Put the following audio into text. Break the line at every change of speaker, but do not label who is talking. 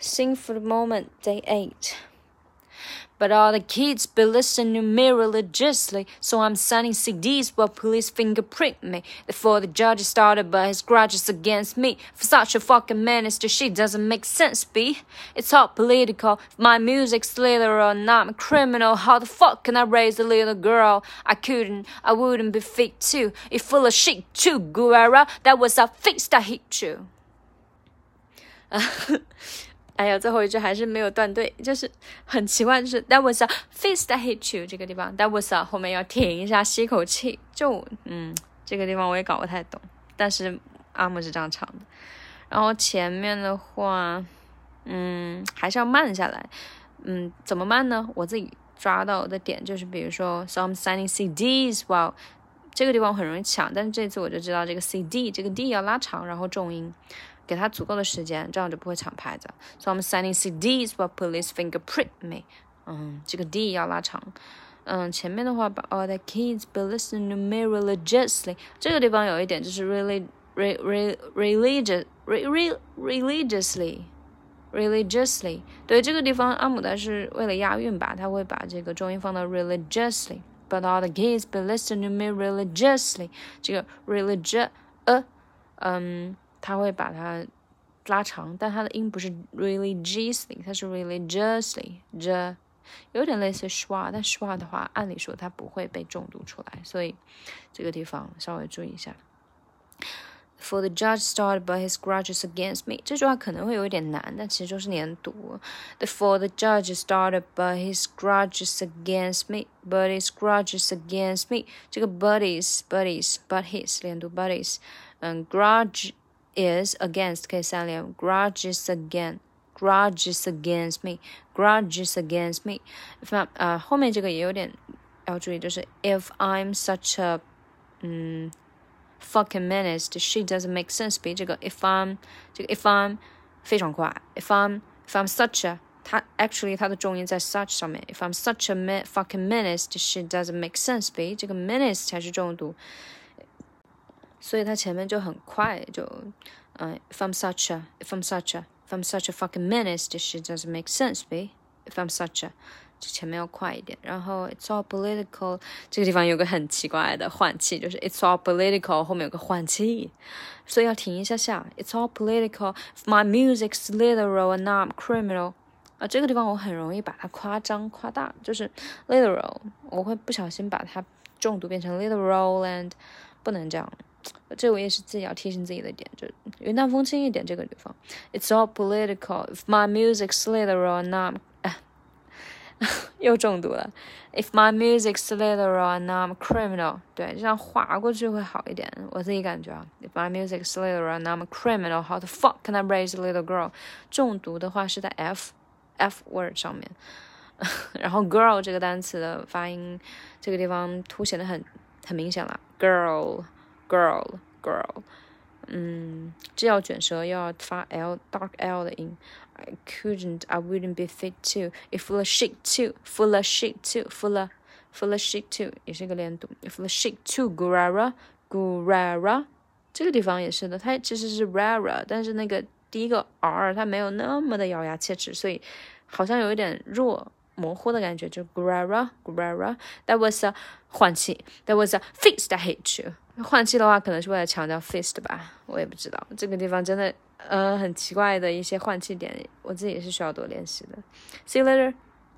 Sing for the moment, day eight. But all the kids be listening to me religiously, so I'm signing CDs while police fingerprint me. Before the judge started, but his grudges against me. For such a fucking minister, she doesn't make sense, B. It's all political. If my music's literal and I'm a criminal, how the fuck can I raise a little girl? I couldn't, I wouldn't be fit too. You full of shit too, Guerrera. That was a fix that hit you. 哎呀，最后一句还是没有断对，就是很奇怪，就是 That was a face that hit you 这个地方，That was a 后面要停一下，吸口气，就嗯，这个地方我也搞不太懂，但是阿姆是这样唱的。然后前面的话，嗯，还是要慢下来，嗯，怎么慢呢？我自己抓到的点就是，比如说，So I'm signing CDs，哇，这个地方很容易抢，但是这次我就知道这个 CD 这个 D 要拉长，然后重音。给他足够的时间，这样就不会抢拍子。So I'm signing CDs while police fingerprint me。嗯，这个 D 要拉长。嗯，前面的话把 all the kids be listening to me religiously，这个地方有一点就是 really re re religious re re religiously religiously。对，这个地方阿姆达是为了押韵吧，他会把这个重音放到 religiously。But all the kids be listening to me religiously，这个 religious 呃，嗯。 他会把它拉长，但它的音不是 religiously，它是 religiously，这有点类似 schwa，但 schwa 的话，按理说它不会被重读出来，所以这个地方稍微注意一下。For the judge started by his grudges against me，这句话可能会有一点难，但其实就是连读。For the judge started by his grudges against me，but his grudges against me，这个 buddies，buddies，but his 连读 buddies，嗯，grudge。 is against 可以三连，grudges again。grudges against me, grudges against me。呃，后面这个也有点要注意，就是 if I'm such a 嗯 fucking menace she doesn't make sense。比这个 if I'm 这个 if I'm 非常快，if I'm if I'm such a 它 actually 它的重音在 such 上面。If I'm such a fucking menace she doesn't make sense。比这个 menace 才是重读。 所以它前面就很快，就嗯，if I'm such a, if I'm such a, if I'm such a fucking menace, this shit doesn't make sense, be? If I'm such a，就前面要快一点。然后 it's all political，这个地方有个很奇怪的换气，就是 it's all political 后面有个换气，所以要停一下下。It's all political. If my music's literal and not criminal，啊，这个地方我很容易把它夸张夸大，就是 literal，我会不小心把它重读变成 literal and 不能这样。 这我也是自己要提醒自己的点，就云淡风轻一点。这个地方，It's all political. If my music's literal, not 又中毒了。If my music's literal, not criminal. 对，这样划过去会好一点。我自己感觉啊，If my music's literal, not criminal, how the fuck can I raise a little girl? 中毒的话是在 f f word 上面，然后 girl 这个单词的发音这个地方凸显的很很明显了，girl。girl girl，嗯，既要卷舌又要发 l dark l 的音。I couldn't, I wouldn't be fit to. It full of shit too, full of shit too, full of full of shit too，也是一个连读。Full of shit too, Guerrera, Guerrera，这个地方也是的，它其实是 rara，但是那个第一个 r 它没有那么的咬牙切齿，所以好像有一点弱。模糊的感觉，就 Guerrera Guerrera。That was a 换气，That was a fist that hit you。 换气的话，可能是为了强调 fist 吧，我也不知道。这个地方真的呃很奇怪的一些换气点，我自己也是需要多练习的。See you later.